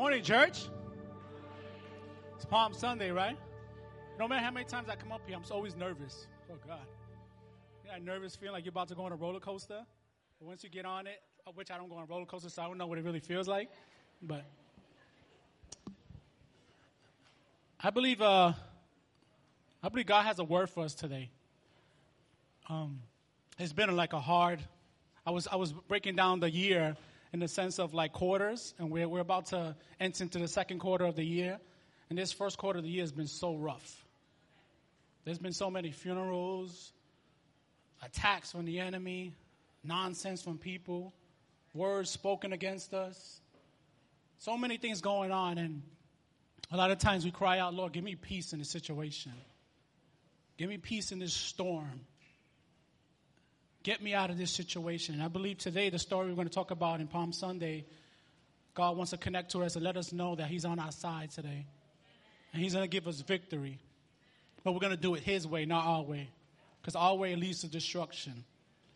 Morning, church. It's Palm Sunday, right? No matter how many times I come up here, I'm always nervous. Oh, God. You that nervous feeling like you're about to go on a roller coaster? But once you get on it, which I don't go on roller coasters, so I don't know what it really feels like. But I believe, uh, I believe God has a word for us today. Um, it's been like a hard. I was I was breaking down the year in the sense of like quarters, and we're we're about to enter into the second quarter of the year, and this first quarter of the year has been so rough. There's been so many funerals, attacks from the enemy, nonsense from people, words spoken against us. So many things going on, and a lot of times we cry out, Lord, give me peace in this situation. Give me peace in this storm. Get me out of this situation. And I believe today, the story we're going to talk about in Palm Sunday, God wants to connect to us and let us know that He's on our side today. And He's going to give us victory. But we're going to do it His way, not our way. Because our way leads to destruction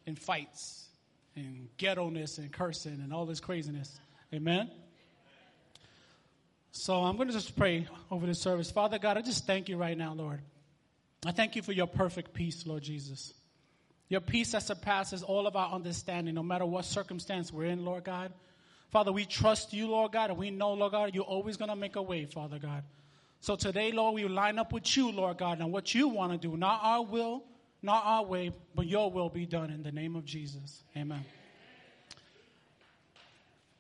and fights and ghetto-ness and cursing and all this craziness. Amen? So I'm going to just pray over this service. Father God, I just thank you right now, Lord. I thank you for your perfect peace, Lord Jesus. Your peace that surpasses all of our understanding, no matter what circumstance we're in, Lord God. Father, we trust you, Lord God, and we know, Lord God, you're always going to make a way, Father God. So today, Lord, we line up with you, Lord God, and what you want to do. Not our will, not our way, but your will be done in the name of Jesus. Amen.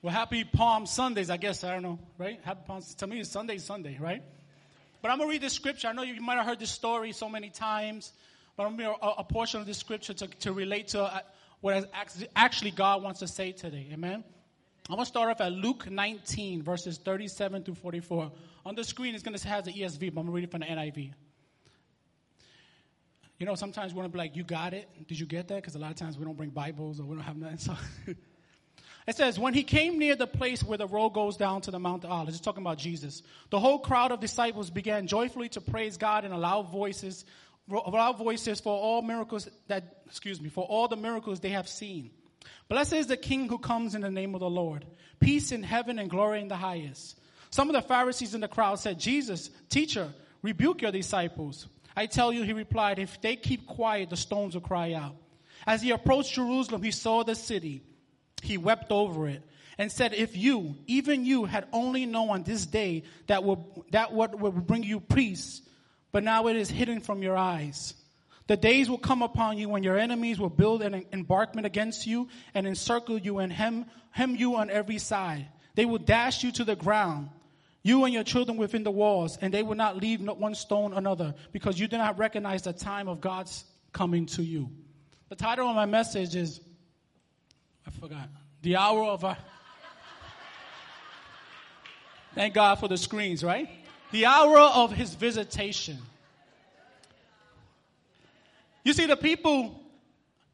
Well, happy Palm Sundays, I guess. I don't know, right? Happy Palm. To me, it's Sunday, Sunday, right? But I'm gonna read the scripture. I know you might have heard this story so many times, but I'm gonna read a, a portion of the scripture to, to relate to uh, what actually God wants to say today. Amen. I'm gonna start off at Luke 19, verses 37 through 44. On the screen, it's gonna have the ESV, but I'm gonna read it from the NIV. You know, sometimes we want to be like, "You got it? Did you get that?" Because a lot of times we don't bring Bibles or we don't have nothing. So. It says, when he came near the place where the road goes down to the Mount of Olives, it's talking about Jesus. The whole crowd of disciples began joyfully to praise God in loud voices, loud voices for all miracles that, excuse me, for all the miracles they have seen. Blessed is the King who comes in the name of the Lord. Peace in heaven and glory in the highest. Some of the Pharisees in the crowd said, Jesus, teacher, rebuke your disciples. I tell you, he replied, if they keep quiet, the stones will cry out. As he approached Jerusalem, he saw the city he wept over it and said, If you, even you, had only known on this day that, will, that what would bring you peace, but now it is hidden from your eyes. The days will come upon you when your enemies will build an embarkment against you and encircle you and hem, hem you on every side. They will dash you to the ground, you and your children within the walls, and they will not leave one stone another because you do not recognize the time of God's coming to you. The title of my message is I forgot. The hour of our. Thank God for the screens, right? The hour of his visitation. You see, the people,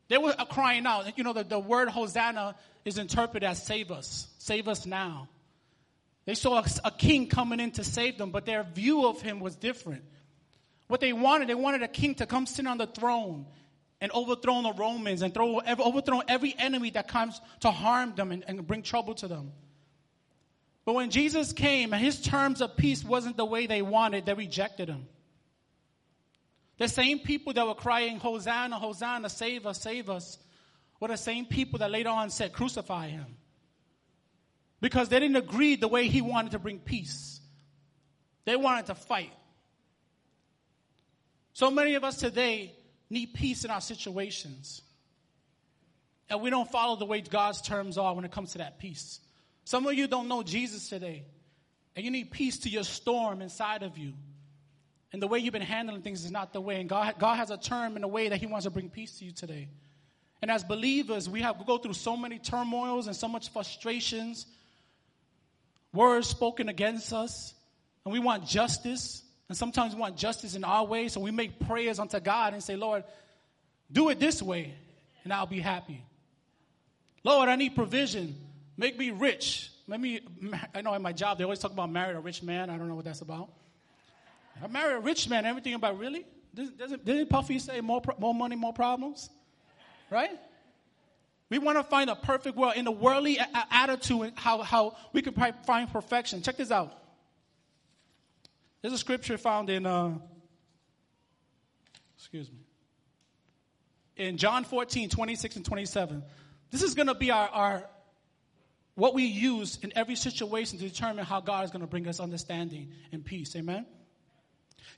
they were crying out. You know, the, the word Hosanna is interpreted as save us, save us now. They saw a, a king coming in to save them, but their view of him was different. What they wanted, they wanted a king to come sit on the throne and overthrow the Romans and throw, overthrown every enemy that comes to harm them and, and bring trouble to them. But when Jesus came and his terms of peace wasn't the way they wanted, they rejected him. The same people that were crying, Hosanna, Hosanna, save us, save us, were the same people that later on said, crucify him. Because they didn't agree the way he wanted to bring peace. They wanted to fight. So many of us today need peace in our situations. And we don't follow the way God's terms are when it comes to that peace. Some of you don't know Jesus today, and you need peace to your storm inside of you. And the way you've been handling things is not the way. And God, God has a term in a way that He wants to bring peace to you today. And as believers, we have we go through so many turmoils and so much frustrations, words spoken against us, and we want justice. And sometimes we want justice in our way, so we make prayers unto God and say, Lord, do it this way, and I'll be happy. Lord, I need provision. Make me rich. Let me, I know in my job they always talk about marry a rich man. I don't know what that's about. I marry a rich man. Everything about really? Doesn't, didn't Puffy say more, more money, more problems? Right? We want to find a perfect world in the worldly attitude, how, how we can find perfection. Check this out. There's a scripture found in, uh, excuse me, in John 14, 26 and 27. This is going to be our, our, what we use in every situation to determine how God is going to bring us understanding and peace. Amen?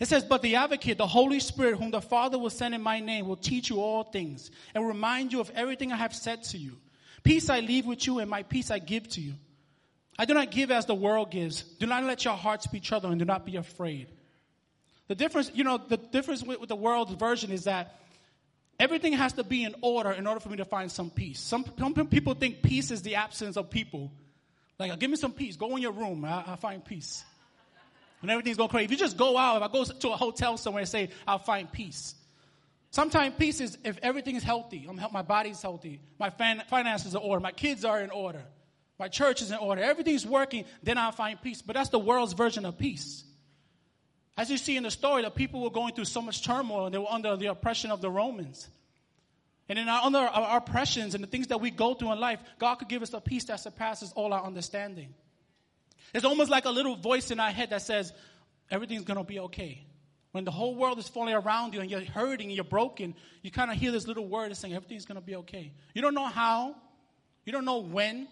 It says, But the advocate, the Holy Spirit, whom the Father will send in my name, will teach you all things and remind you of everything I have said to you. Peace I leave with you, and my peace I give to you. I do not give as the world gives. Do not let your hearts be troubled, and do not be afraid. The difference, you know, the difference with, with the world's version is that everything has to be in order in order for me to find some peace. Some, some people think peace is the absence of people. Like, give me some peace. Go in your room. I, I'll find peace when everything's going crazy. If you just go out, if I go to a hotel somewhere and say, I'll find peace. Sometimes peace is if everything is healthy, I'm, my body's healthy, my fan, finances are in order, my kids are in order, my church is in order, everything's working, then I'll find peace. But that's the world's version of peace. As you see in the story, the people were going through so much turmoil and they were under the oppression of the Romans. And in our, under our oppressions and the things that we go through in life, God could give us a peace that surpasses all our understanding. It's almost like a little voice in our head that says, everything's going to be okay. When the whole world is falling around you and you're hurting and you're broken, you kind of hear this little word that's saying, everything's going to be okay. You don't know how, you don't know when.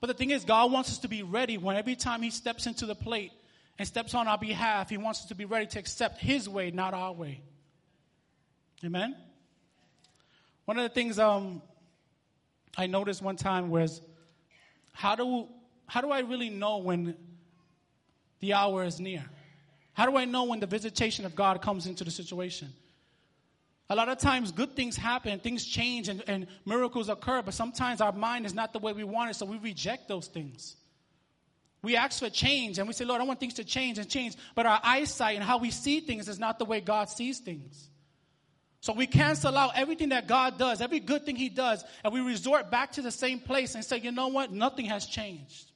But the thing is, God wants us to be ready when every time He steps into the plate and steps on our behalf, He wants us to be ready to accept His way, not our way. Amen? One of the things um, I noticed one time was how do how do I really know when the hour is near? How do I know when the visitation of God comes into the situation? A lot of times, good things happen, things change, and, and, miracles occur, but sometimes our mind is not the way we want it, so we reject those things. We ask for change, and we say, Lord, I want things to change and change, but our eyesight and how we see things is not the way God sees things. So we cancel out everything that God does, every good thing He does, and we resort back to the same place and say, you know what? Nothing has changed.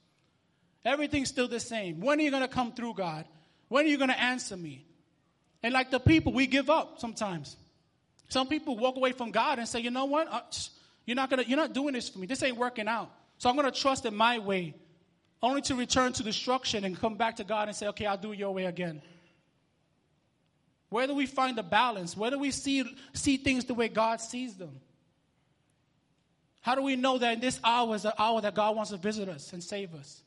Everything's still the same. When are you going to come through, God? When are you going to answer me? And like the people, we give up sometimes. Some people walk away from God and say, you know what? Uh, you're not, gonna, you're not doing this for me. This ain't working out. So I'm going to trust in my way, only to return to destruction and come back to God and say, okay, I'll do it your way again. Where do we find the balance? Where do we see, see things the way God sees them? How do we know that in this hour is the hour that God wants to visit us and save us?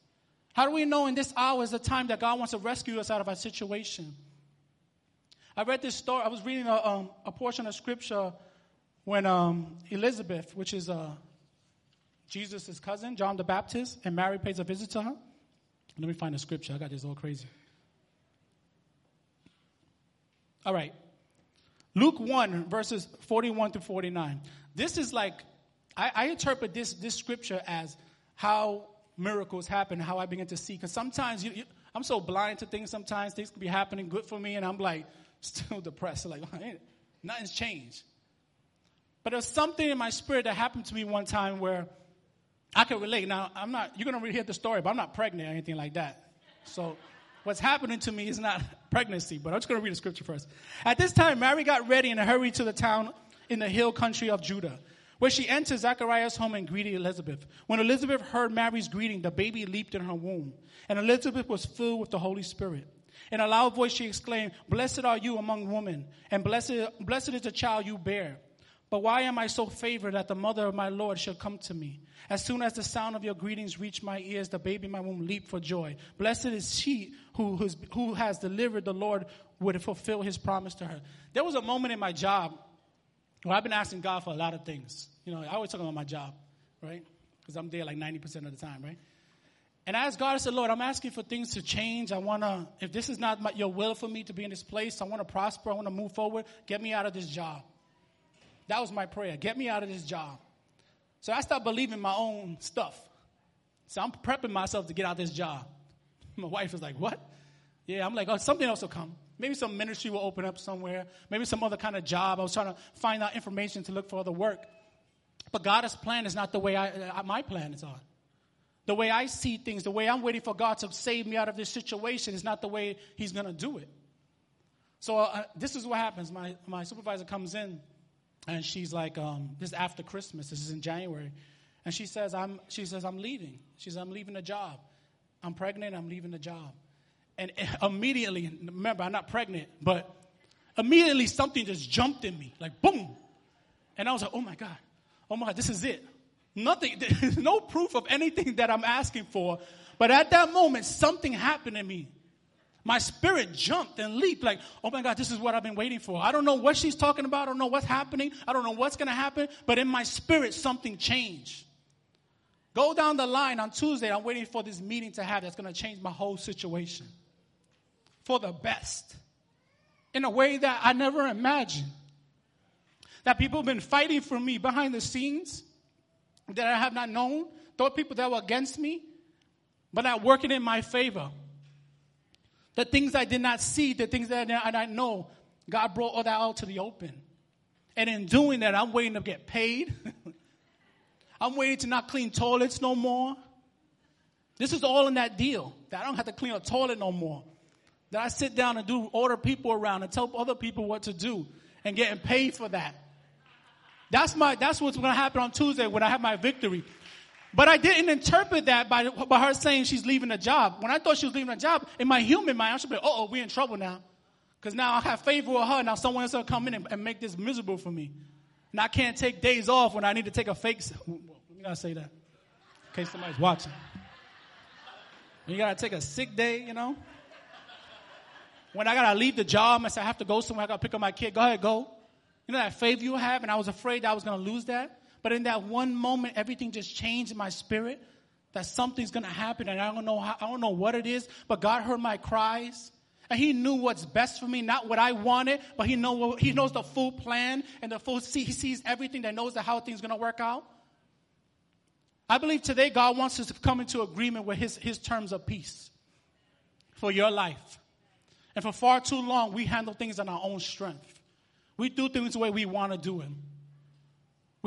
How do we know in this hour is the time that God wants to rescue us out of our situation? I read this story. I was reading a, um, a portion of scripture when um, Elizabeth, which is uh, Jesus' cousin, John the Baptist, and Mary pays a visit to her. Let me find the scripture. I got this all crazy. All right. Luke 1, verses 41 to 49. This is like, I, I interpret this, this scripture as how miracles happen, how I begin to see. Because sometimes you, you, I'm so blind to things. Sometimes things can be happening good for me, and I'm like still depressed. Like nothing's changed. But there's something in my spirit that happened to me one time where I can relate. Now I'm not. You're gonna hear the story, but I'm not pregnant or anything like that. So what's happening to me is not pregnancy. But I'm just gonna read the scripture first. At this time, Mary got ready in a hurry to the town in the hill country of Judah where she entered Zachariah's home and greeted Elizabeth. When Elizabeth heard Mary's greeting, the baby leaped in her womb, and Elizabeth was filled with the Holy Spirit. In a loud voice, she exclaimed, Blessed are you among women, and blessed, blessed is the child you bear. But why am I so favored that the mother of my Lord should come to me? As soon as the sound of your greetings reached my ears, the baby in my womb leaped for joy. Blessed is she who, who has delivered the Lord would fulfill his promise to her. There was a moment in my job where I've been asking God for a lot of things. You know, I always talk about my job, right? Because I'm there like 90% of the time, right? And I asked God, I said, Lord, I'm asking for things to change. I want to, if this is not my, your will for me to be in this place, I want to prosper. I want to move forward. Get me out of this job. That was my prayer. Get me out of this job. So I stopped believing my own stuff. So I'm prepping myself to get out of this job. My wife was like, What? Yeah, I'm like, Oh, something else will come. Maybe some ministry will open up somewhere. Maybe some other kind of job. I was trying to find out information to look for other work. But God's plan is not the way I, uh, my plan is on. The way I see things, the way I'm waiting for God to save me out of this situation is not the way He's going to do it. So uh, this is what happens. My, my supervisor comes in and she's like, um, "This is after Christmas. This is in January." And she says, "I'm." She says, "I'm leaving." She says, "I'm leaving the job. I'm pregnant. I'm leaving the job." And immediately, remember, I'm not pregnant, but immediately something just jumped in me, like boom. And I was like, "Oh my God, oh my God, this is it." Nothing, no proof of anything that I'm asking for. But at that moment, something happened in me. My spirit jumped and leaped like, oh my God, this is what I've been waiting for. I don't know what she's talking about. I don't know what's happening. I don't know what's going to happen. But in my spirit, something changed. Go down the line on Tuesday. I'm waiting for this meeting to have that's going to change my whole situation for the best in a way that I never imagined. That people have been fighting for me behind the scenes that I have not known, those people that were against me, but are working in my favor. The things I did not see, the things that I did not know, God brought all that out to the open. And in doing that, I'm waiting to get paid. I'm waiting to not clean toilets no more. This is all in that deal. That I don't have to clean a toilet no more. That I sit down and do order people around and tell other people what to do and getting paid for that. That's my, that's what's going to happen on Tuesday when I have my victory. But I didn't interpret that by, by her saying she's leaving a job. When I thought she was leaving a job, in my human mind, I should be like, oh, we're in trouble now. Because now I have favor with her. Now someone else will come in and, and, make this miserable for me. And I can't take days off when I need to take a fake. Let me not say that. In case somebody's watching. You gotta take a sick day, you know? When I gotta leave the job, I say I have to go somewhere, I gotta pick up my kid. Go ahead, go. You know that faith you have? And I was afraid I was going to lose that. But in that one moment, everything just changed in my spirit that something's going to happen. And I don't know how, I don't know what it is, but God heard my cries. And he knew what's best for me, not what I wanted, but he, know, he knows the full plan and the full, he sees everything that knows how things going to work out. I believe today God wants us to come into agreement with his, his terms of peace for your life. And for far too long, we handle things on our own strength. We do things the way we want to do them.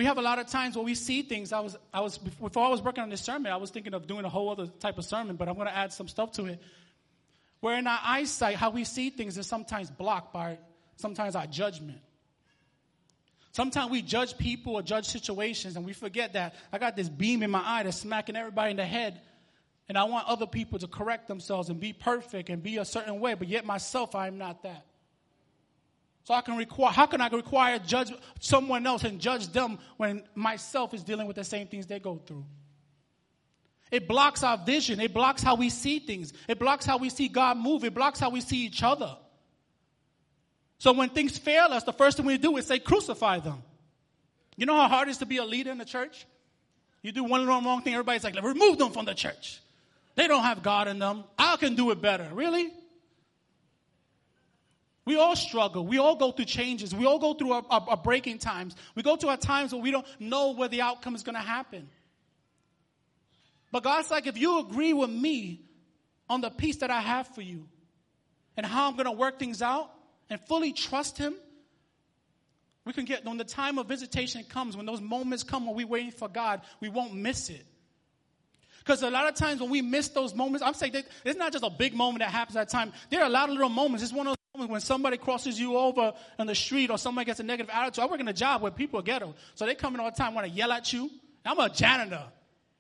We have a lot of times where we see things. I was, I was, before I was working on this sermon, I was thinking of doing a whole other type of sermon, but I'm going to add some stuff to it. Where in our eyesight, how we see things is sometimes blocked by sometimes our judgment. Sometimes we judge people or judge situations and we forget that I got this beam in my eye that's smacking everybody in the head. And I want other people to correct themselves and be perfect and be a certain way, but yet myself, I am not that. So I can require, how can I require judge someone else and judge them when myself is dealing with the same things they go through? It blocks our vision. It blocks how we see things. It blocks how we see God move. It blocks how we see each other. So when things fail us, the first thing we do is say, crucify them. You know how hard it is to be a leader in the church? You do one little wrong thing, everybody's like, remove them from the church. They don't have God in them. I can do it better. Really? We all struggle. We all go through changes. We all go through our, our, our breaking times. We go through our times where we don't know where the outcome is going to happen. But God's like, if you agree with me on the peace that I have for you and how I'm going to work things out and fully trust Him, we can get, when the time of visitation comes, when those moments come when we're waiting for God, we won't miss it. Because a lot of times when we miss those moments, I'm saying that it's not just a big moment that happens at a time. There are a lot of little moments. It's one of when somebody crosses you over on the street or somebody gets a negative attitude. I work in a job where people are ghetto. So they come in all the time, want to yell at you. I'm a janitor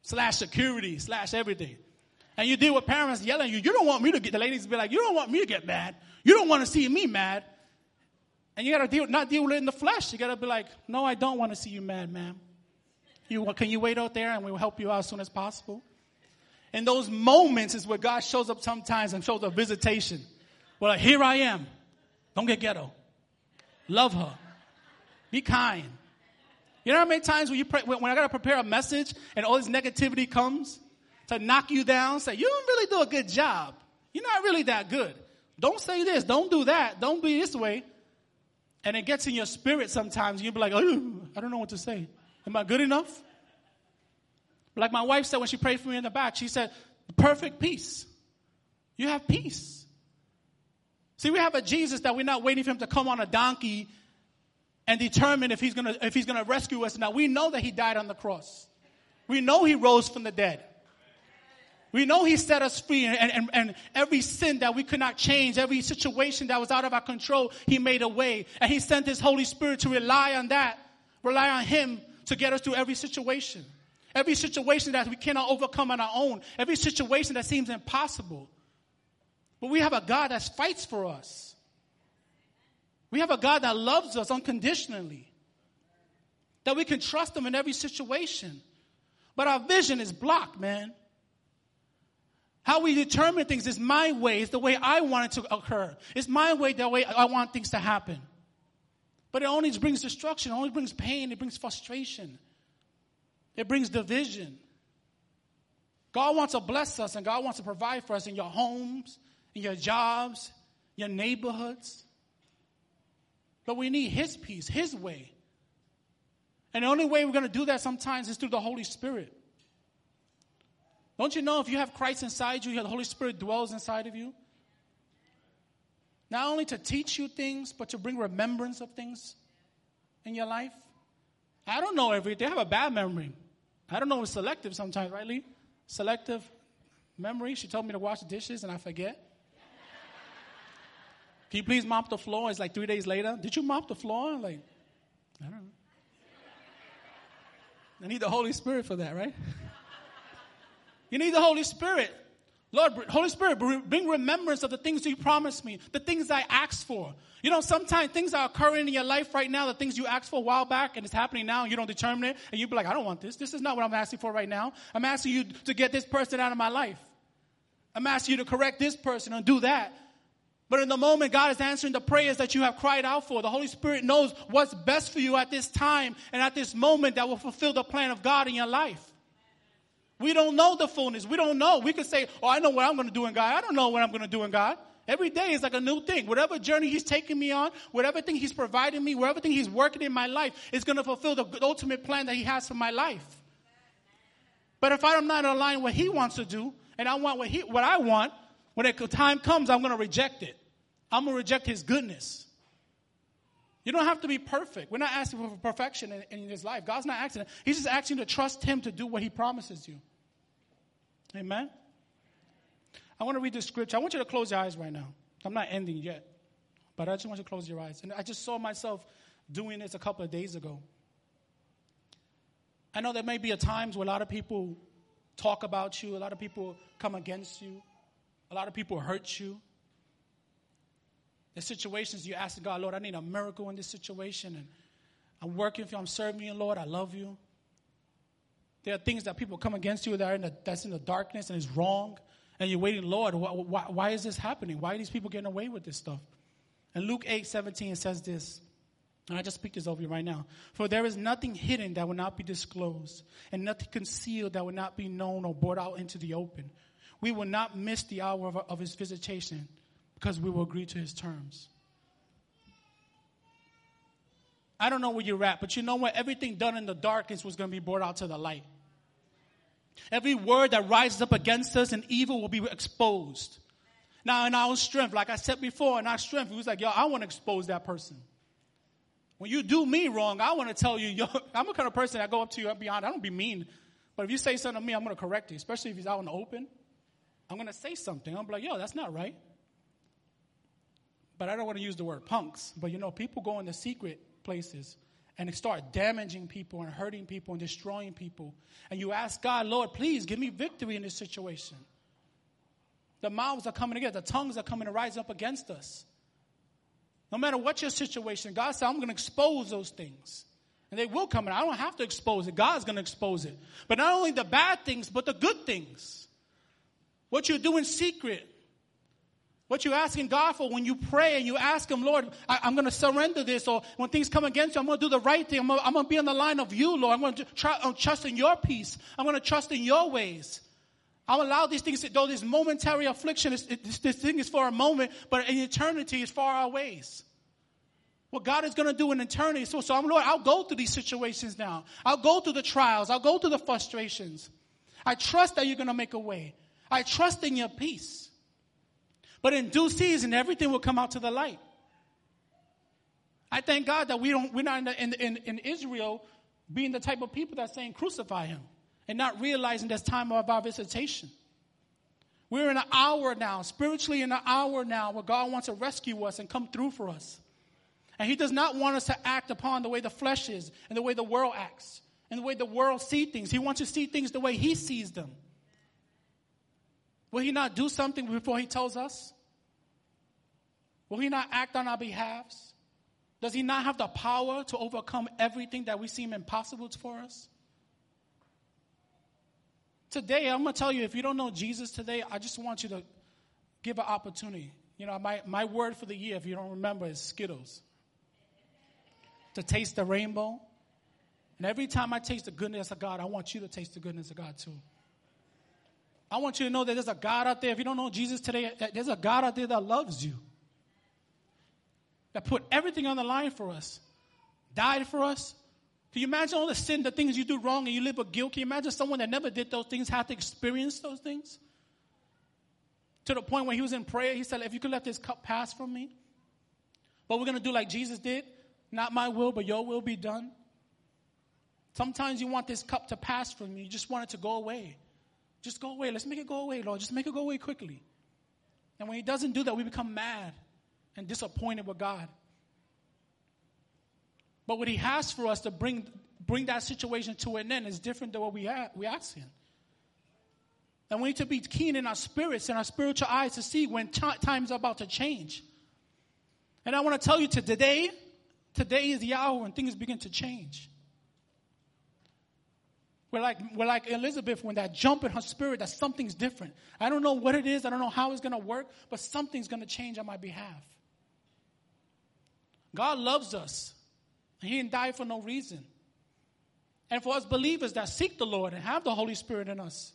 slash security slash everything. And you deal with parents yelling at you. You don't want me to get, the ladies be like, you don't want me to get mad. You don't want to see me mad. And you got to deal, not deal with it in the flesh. You got to be like, no, I don't want to see you mad, ma'am. You, can you wait out there and we'll help you out as soon as possible? In those moments is where God shows up sometimes and shows a visitation. Well, here I am. Don't get ghetto. Love her. Be kind. You know how many times when you pray, when I gotta prepare a message and all this negativity comes to knock you down, say, you don't really do a good job. You're not really that good. Don't say this. Don't do that. Don't be this way. And it gets in your spirit sometimes. You'll be like, oh, I don't know what to say. Am I good enough? Like my wife said when she prayed for me in the back, she said, perfect peace. You have peace. See, we have a Jesus that we're not waiting for him to come on a donkey and determine if he's gonna, if he's gonna rescue us. Now we know that he died on the cross. We know he rose from the dead. We know he set us free and, and, and every sin that we could not change, every situation that was out of our control, he made a way. And he sent his Holy Spirit to rely on that Rely on Him to get us through every situation. Every situation that we cannot overcome on our own. Every situation that seems impossible. But we have a God that fights for us. We have a God that loves us unconditionally. That we can trust Him in every situation. But our vision is blocked, man. How we determine things is my way, it's the way I want it to occur. It's my way, the way I want things to happen. But it only brings destruction, it only brings pain, it brings frustration, it brings division. God wants to bless us and God wants to provide for us in your homes, in your jobs, your neighborhoods. But we need His peace, His way. And the only way we're going to do that sometimes is through the Holy Spirit. Don't you know if you have Christ inside you, the Holy Spirit dwells inside of you? Not only to teach you things, but to bring remembrance of things in your life. I don't know everything. I have a bad memory. I don't know it's selective sometimes, right, Lee? Selective memory. She told me to wash the dishes and I forget. Can you please mop the floor? It's like three days later. Did you mop the floor? Like, I don't know. I need the Holy Spirit for that, right? You need the Holy Spirit. Lord, Holy Spirit, bring remembrance of the things you promised me, the things I asked for. You know, sometimes things are occurring in your life right now, the things you asked for a while back, and it's happening now, and you don't determine it, and you'd be like, I don't want this. This is not what I'm asking for right now. I'm asking you to get this person out of my life. I'm asking you to correct this person and do that. But in the moment, God is answering the prayers that you have cried out for. The Holy Spirit knows what's best for you at this time and at this moment that will fulfill the plan of God in your life. We don't know the fullness. We don't know. We could say, Oh, I know what I'm going to do in God. I don't know what I'm going to do in God. Every day is like a new thing. Whatever journey He's taking me on, whatever thing He's providing me, whatever thing He's working in my life is going to fulfill the ultimate plan that He has for my life. But if I'm not aligned with what He wants to do, and I want what, he, what I want, when the time comes, I'm going to reject it. I'm going to reject His goodness. You don't have to be perfect. We're not asking for perfection in, in His life. God's not asking. He's just asking you to trust Him to do what He promises you. Amen? I want to read the scripture. I want you to close your eyes right now. I'm not ending yet, but I just want you to close your eyes. And I just saw myself doing this a couple of days ago. I know there may be a times where a lot of people talk about you, a lot of people come against you, a lot of people hurt you. The situations you ask God, Lord, I need a miracle in this situation, and I'm working for you, I'm serving you, Lord, I love you. There are things that people come against you that in the, that's in the darkness and is wrong. And you're waiting, Lord, why, why, why is this happening? Why are these people getting away with this stuff? And Luke 8 17 says this, and I just speak this over you right now. For there is nothing hidden that will not be disclosed, and nothing concealed that will not be known or brought out into the open. We will not miss the hour of, of his visitation because we will agree to his terms. I don't know where you're at, but you know what? Everything done in the darkness was going to be brought out to the light. Every word that rises up against us and evil will be exposed. Now, in our strength, like I said before, in our strength, we was like, yo, I want to expose that person. When you do me wrong, I want to tell you, yo, I'm the kind of person that go up to you and beyond. I don't be mean. But if you say something to me, I'm going to correct you, especially if he's out in the open. I'm going to say something. I'm like, yo, that's not right. But I don't want to use the word punks. But you know, people go in the secret places and they start damaging people and hurting people and destroying people. And you ask God, Lord, please give me victory in this situation. The mouths are coming together, the tongues are coming to rise up against us. No matter what your situation, God said, I'm going to expose those things. And they will come and I don't have to expose it. God's going to expose it. But not only the bad things, but the good things. What you do in secret, what you're asking God for when you pray and you ask Him, Lord, I, am going to surrender this, or when things come against you, I'm going to do the right thing. I'm going, to be on the line of you, Lord. I'm going to I'm trust in your peace. I'm going to trust in your ways. I'll allow these things, though this momentary affliction, is, this, this thing is for a moment, but in eternity is far ways. What God is going to do in eternity. So, so I'm, Lord, I'll go through these situations now. I'll go through the trials. I'll go through the frustrations. I trust that you're going to make a way. I trust in your peace. But in due season, everything will come out to the light. I thank God that we don't, we're not in, the, in, in, in Israel being the type of people that's saying crucify him and not realizing there's time of our visitation. We're in an hour now, spiritually in an hour now, where God wants to rescue us and come through for us. And he does not want us to act upon the way the flesh is and the way the world acts and the way the world sees things. He wants to see things the way he sees them. Will he not do something before he tells us? Will he not act on our behalves? Does he not have the power to overcome everything that we seem impossible for us? Today, I'm going to tell you if you don't know Jesus today, I just want you to give an opportunity. You know, my, my word for the year, if you don't remember, is Skittles. To taste the rainbow. And every time I taste the goodness of God, I want you to taste the goodness of God too. I want you to know that there's a God out there. If you don't know Jesus today, there's a God out there that loves you, that put everything on the line for us, died for us, can you imagine all the sin, the things you do wrong, and you live with guilt? Can you imagine someone that never did those things had to experience those things? To the point where he was in prayer, he said, If you could let this cup pass from me, but we're going to do like Jesus did, not my will, but your will be done. Sometimes you want this cup to pass from you, you just want it to go away. Just go away. Let's make it go away, Lord. Just make it go away quickly. And when he doesn't do that, we become mad and disappointed with God. But what he has for us to bring, bring that situation to an end is different than what we, have, we ask him. And we need to be keen in our spirits and our spiritual eyes to see when t- times about to change. And I want to tell you to today, today is the hour when things begin to change. We're like, we're like Elizabeth when that jump in her spirit that something's different. I don't know what it is, I don't know how it's going to work, but something's going to change on my behalf. God loves us. He didn't die for no reason. And for us believers that seek the Lord and have the Holy Spirit in us,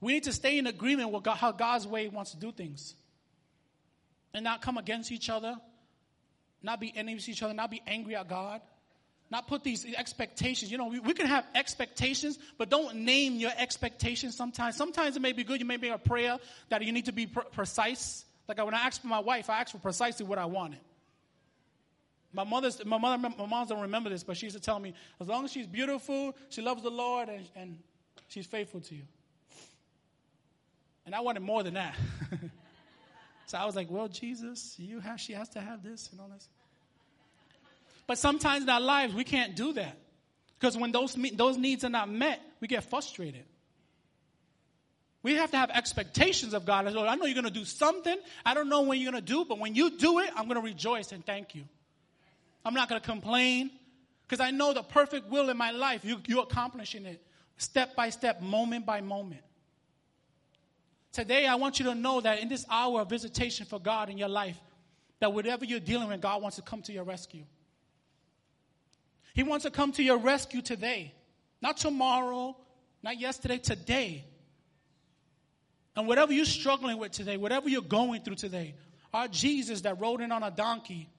we need to stay in agreement with God, how God's way wants to do things. And not come against each other, not be enemies to each other, not be angry at God, not put these expectations. You know, we, we can have expectations, but don't name your expectations sometimes. Sometimes it may be good. You may make a prayer that you need to be precise. Like when I asked for my wife, I asked for precisely what I wanted. My mother's, my mother, my mom don't remember this, but she used to tell me, as long as she's beautiful, she loves the Lord, and, and she's faithful to you. And I wanted more than that. so I was like, well, Jesus, you have, she has to have this and all this. But sometimes in our lives, we can't do that. Because when those, those needs are not met, we get frustrated. We have to have expectations of God. I know you're going to do something. I don't know when you're going to do, but when you do it, I'm going to rejoice and thank you. I'm not going to complain because I know the perfect will in my life. You, you're accomplishing it step by step, moment by moment. Today, I want you to know that in this hour of visitation for God in your life, that whatever you're dealing with, God wants to come to your rescue. He wants to come to your rescue today, not tomorrow, not yesterday, today. And whatever you're struggling with today, whatever you're going through today, our Jesus that rode in on a donkey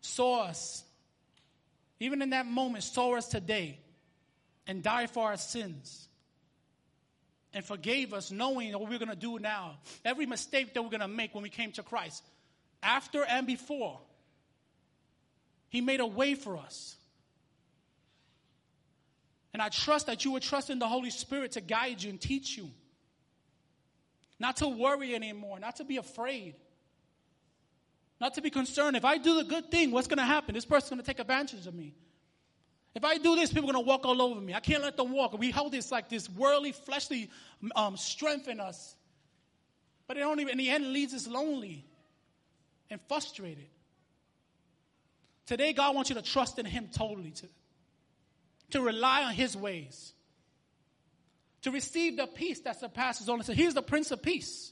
saw us, even in that moment, saw us today and died for our sins and forgave us, knowing what we're going to do now. Every mistake that we're going to make when we came to Christ, after and before, He made a way for us. And I trust that you would trust in the Holy Spirit to guide you and teach you. Not to worry anymore, not to be afraid. Not to be concerned. If I do the good thing, what's going to happen? This person's going to take advantage of me. If I do this, people are going to walk all over me. I can't let them walk. We hold this like this worldly, fleshly um, strength in us. But it only, in the end, leaves us lonely and frustrated. Today, God wants you to trust in Him totally, to, to rely on His ways, to receive the peace that surpasses all. understanding. He's the Prince of Peace.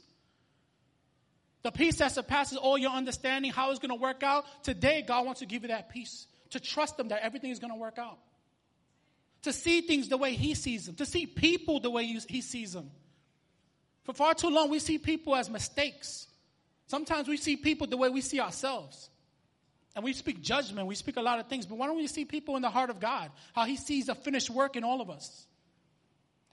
The peace that surpasses all your understanding, how it's going to work out. Today, God wants to give you that peace. To trust Him that everything is going to work out. To see things the way He sees them. To see people the way He sees them. For far too long, we see people as mistakes. Sometimes we see people the way we see ourselves. And we speak judgment, we speak a lot of things, but why don't we see people in the heart of God? How He sees a finished work in all of us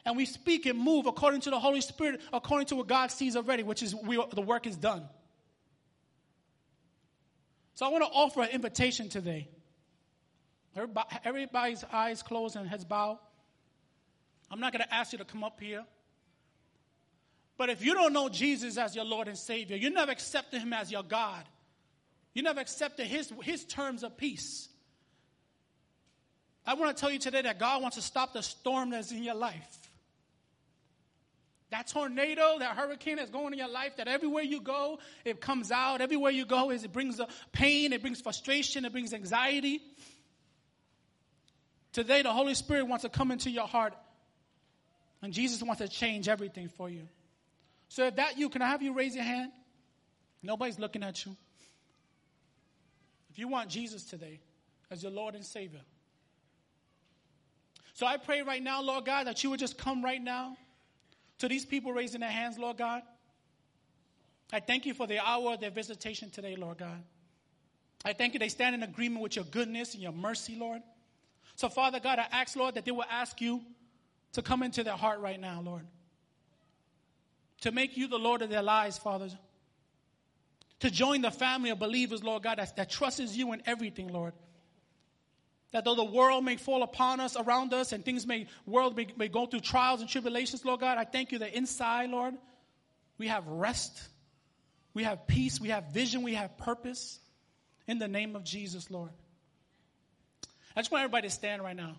and we speak and move according to the Holy Spirit, according to what God sees already, which is we, the work is done. So I want to offer an invitation today. Everybody, everybody's eyes closed and heads bowed. I'm not going to ask you to come up here. But if you don't know Jesus as your Lord and Savior, you never accepted Him as your God, You never accepted his, his terms of peace. I want to tell you today that God wants to stop the storm that's in your life. That tornado, that hurricane that's going in your life, that everywhere you go, it comes out. Everywhere you go, is it brings pain, it brings frustration, it brings anxiety. Today, the Holy Spirit wants to come into your heart, and Jesus wants to change everything for you. So, if that you, can I have you raise your hand? Nobody's looking at you. If you want Jesus today as your Lord and Savior. So I pray right now, Lord God, that you would just come right now to these people raising their hands, Lord God. I thank you for the hour of their visitation today, Lord God. I thank you they stand in agreement with your goodness and your mercy, Lord. So, Father God, I ask, Lord, that they will ask you to come into their heart right now, Lord. To make you the Lord of their lives, Father to join the family of believers, Lord God, that, that trusts you in everything, Lord. That though the world may fall upon us, around us, and things may, world may, may go through trials and tribulations, Lord God, I thank you that inside, Lord, we have rest, we have peace, we have vision, we have purpose. In the name of Jesus, Lord. I just want everybody to stand right now.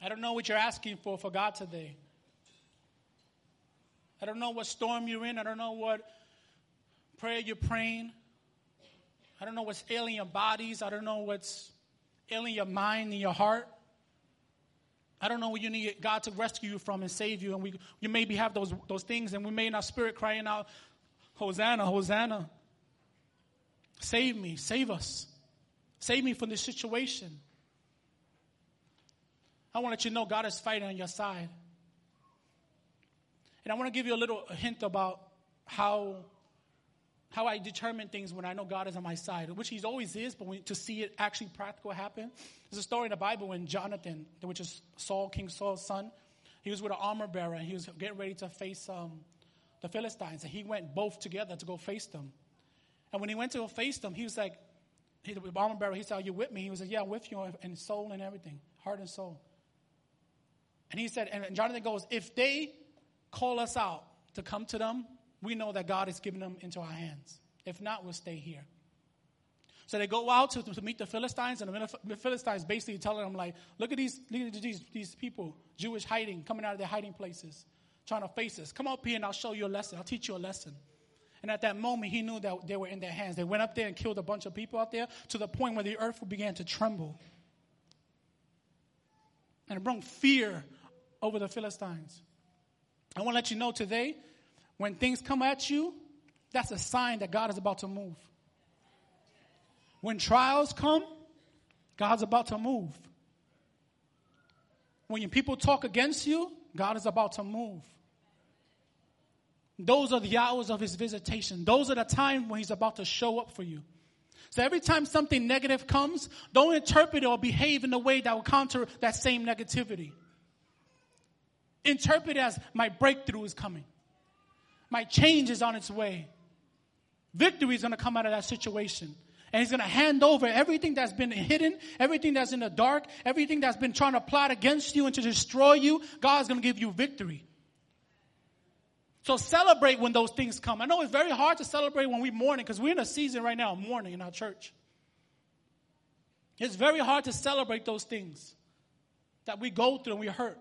I don't know what you're asking for for God today. I don't know what storm you're in. I don't know what prayer you're praying. I don't know what's ailing your bodies. I don't know what's ailing your mind and your heart. I don't know what you need God to rescue you from and save you. And we, you maybe have those, those things, and we may in our spirit crying out, Hosanna, Hosanna. Save me, save us. Save me from this situation. I want to let you know God is fighting on your side. And I want to give you a little hint about how, how I determine things when I know God is on my side, which He always is, but to see it actually practical happen. There's a story in the Bible when Jonathan, which is Saul, King Saul's son, he was with an armor bearer and he was getting ready to face um, the Philistines. And he went both together to go face them. And when he went to go face them, he was like, he, the armor bearer, he said, Are you with me? He was like, Yeah, I'm with you in soul and everything, heart and soul. And he said, and Jonathan goes, If they call us out to come to them, we know that God has given them into our hands. If not, we'll stay here. So they go out to, to meet the Philistines, and the Philistines basically telling them, like, look at these, these, these people, Jewish hiding, coming out of their hiding places, trying to face us. Come up here and I'll show you a lesson. I'll teach you a lesson. And at that moment, he knew that they were in their hands. They went up there and killed a bunch of people out there to the point where the earth began to tremble. And it brought fear over the Philistines. I want to let you know today, when things come at you, that's a sign that God is about to move. When trials come, God's about to move. When people talk against you, God is about to move. Those are the hours of his visitation. Those are the times when he's about to show up for you. So every time something negative comes, don't interpret it or behave in a way that will counter that same negativity. Interpret as my breakthrough is coming. My change is on its way. Victory is going to come out of that situation. And he's going to hand over everything that's been hidden, everything that's in the dark, everything that's been trying to plot against you and to destroy you. God's going to give you victory. So celebrate when those things come. I know it's very hard to celebrate when we're mourning because we're in a season right now of mourning in our church. It's very hard to celebrate those things that we go through and we hurt.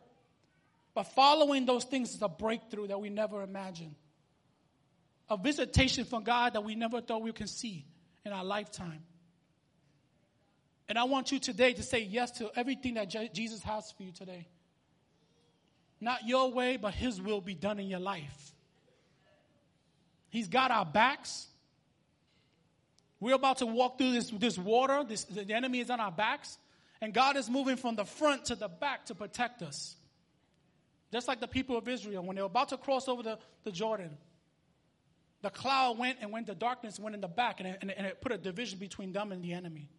But following those things is a breakthrough that we never imagined. A visitation from God that we never thought we could see in our lifetime. And I want you today to say yes to everything that Je- Jesus has for you today. Not your way, but His will be done in your life. He's got our backs. We're about to walk through this, this water. This, the enemy is on our backs. And God is moving from the front to the back to protect us. Just like the people of Israel, when they were about to cross over the, the Jordan, the cloud went and went the darkness went in the back and it, and it put a division between them and the enemy.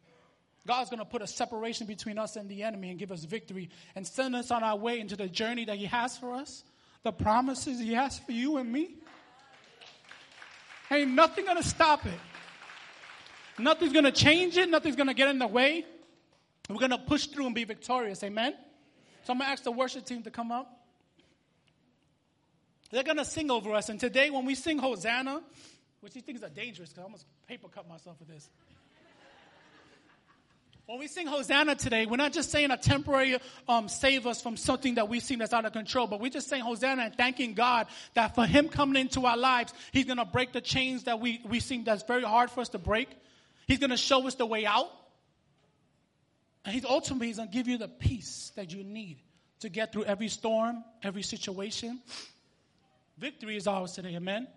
God's going to put a separation between us and the enemy and give us victory and send us on our way into the journey that He has for us, the promises He has for you and me. Ain't nothing going to stop it. Nothing's going to change it. Nothing's going to get in the way. We're going to push through and be victorious. Amen? So I'm going to ask the worship team to come up. They're going to sing over us. And today, when we sing Hosanna, which these things are dangerous because I almost paper cut myself with this. When we sing Hosanna today, we're not just saying a temporary um, save us from something that we seem that's out of control, but we're just saying Hosanna and thanking God that for Him coming into our lives, He's going to break the chains that we, we seem that's very hard for us to break. He's going to show us the way out. And He's ultimately He's going to give you the peace that you need to get through every storm, every situation. Victory is ours today, amen?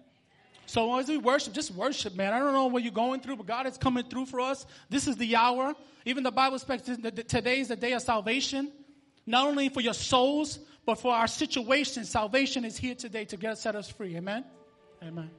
So as we worship, just worship, man. I don't know what you're going through, but God is coming through for us. This is the hour. Even the Bible speaks that today is the day of salvation. Not only for your souls, but for our situation. Salvation is here today to get set us free. Amen. Amen.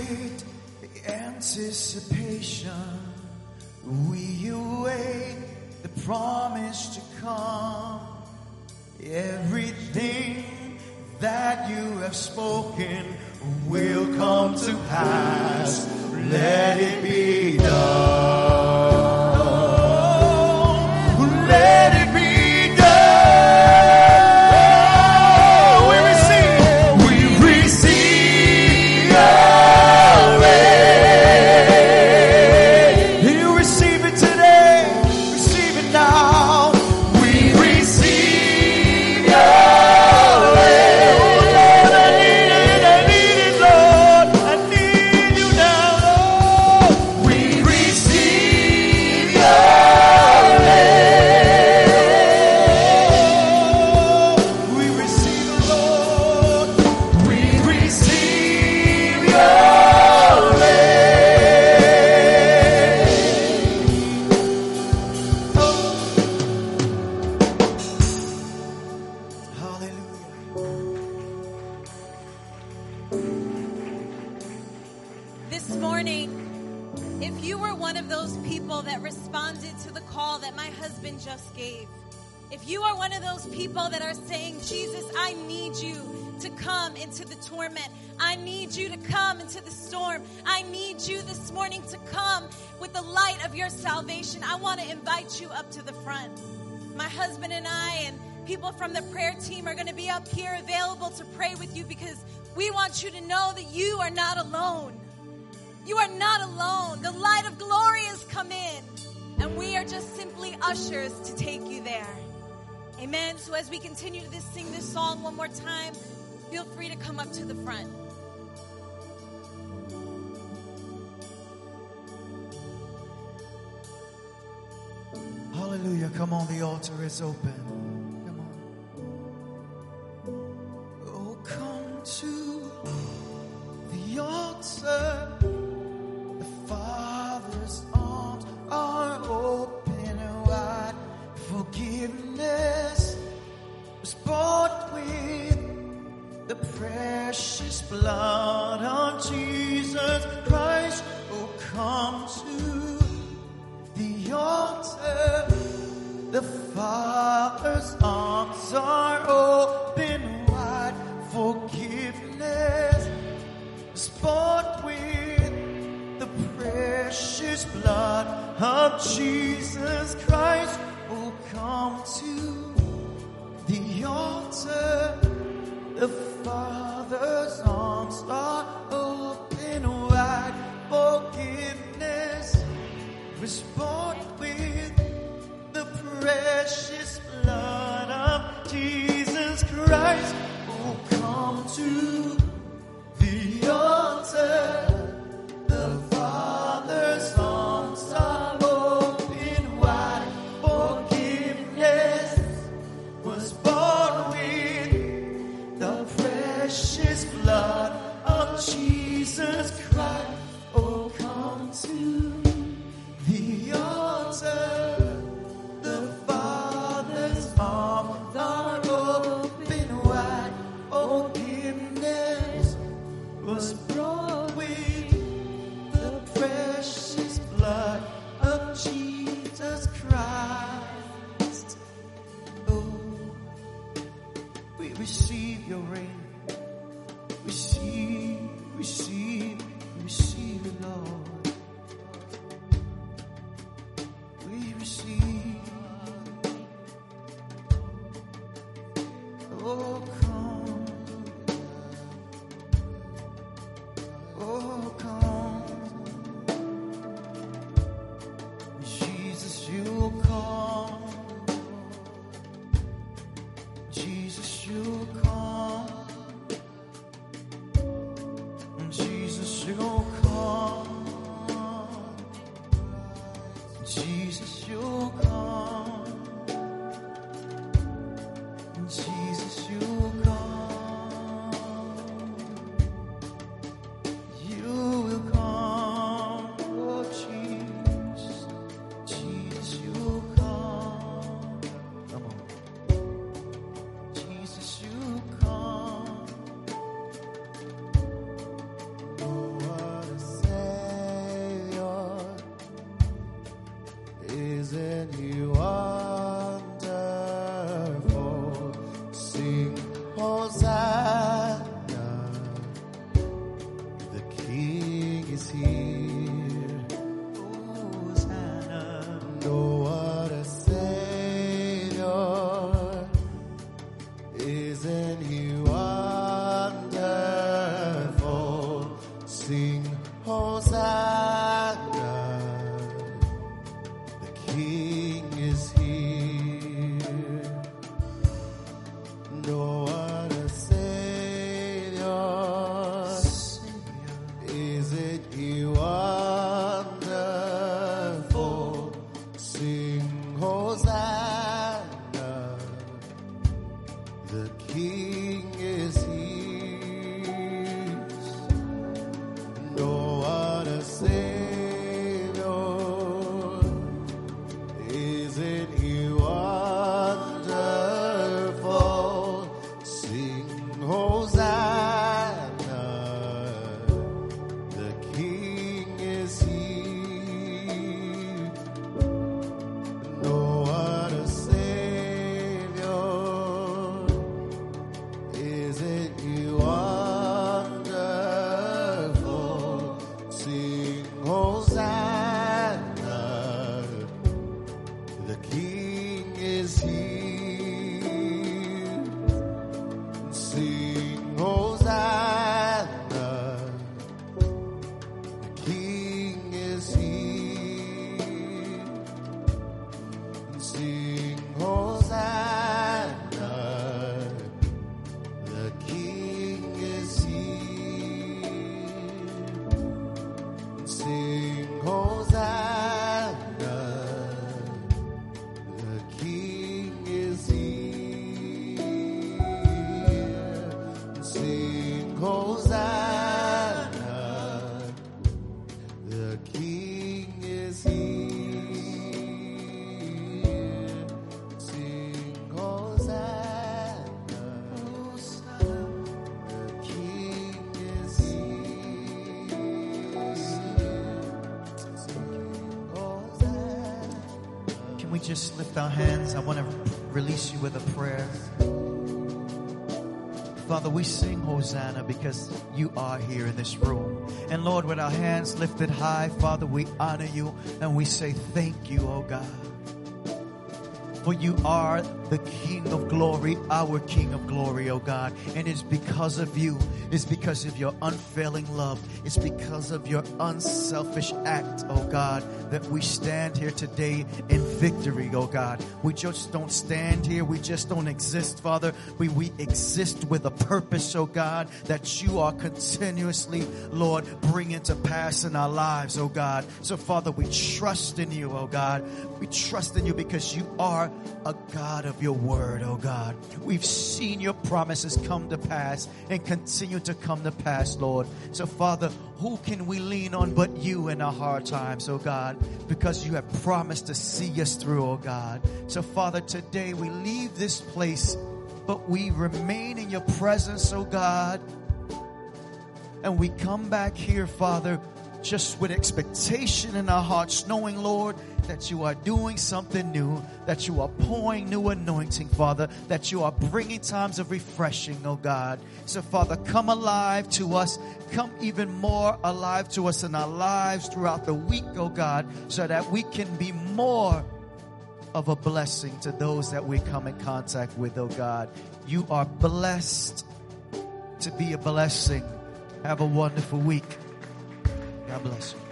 With great anticipation, we await the promise to come. Everything that you have spoken will come to pass. Let light of your salvation. I want to invite you up to the front. My husband and I and people from the prayer team are going to be up here available to pray with you because we want you to know that you are not alone. You are not alone. The light of glory has come in, and we are just simply ushers to take you there. Amen. So as we continue to sing this song one more time, feel free to come up to the front. Hallelujah. Come on, the altar is open. Come on. Oh, come to the altar. The Father's arms are open wide. Forgiveness was bought with the precious blood of Jesus Christ. Oh, come to the altar. The Father's arms are open wide. Forgiveness is bought with the precious blood of Jesus Christ. Oh, come to the altar. The Christ. Oh, come to the altar. sing Hosanna. Our hands? I want to release you with a prayer. Father, we sing Hosanna because you are here in this room. And Lord, with our hands lifted high, Father, we honor you and we say thank you, oh God. For you are the King of glory, our King of glory, oh God. And it's because of you. It's because of your unfailing love. It's because of your unselfish act, oh God, that we stand here today in victory, oh God. We just don't stand here. We just don't exist, Father. We, we exist with a purpose, oh God, that you are continuously, Lord, bringing to pass in our lives, oh God. So, Father, we trust in you, oh God. We trust in you because you are a God of your word, oh God. We've seen your promises come to pass and continue to come to pass, Lord. So, Father, who can we lean on but you in our hard times, oh God? Because you have promised to see us through, oh God. So, Father, today we leave this place, but we remain in your presence, oh God. And we come back here, Father, just with expectation in our hearts, knowing, Lord, that you are doing something new, that you are pouring new anointing, Father, that you are bringing times of refreshing, oh God. So, Father, come alive to us, come even more alive to us in our lives throughout the week, oh God, so that we can be more of a blessing to those that we come in contact with, oh God. You are blessed to be a blessing. Have a wonderful week. God bless you.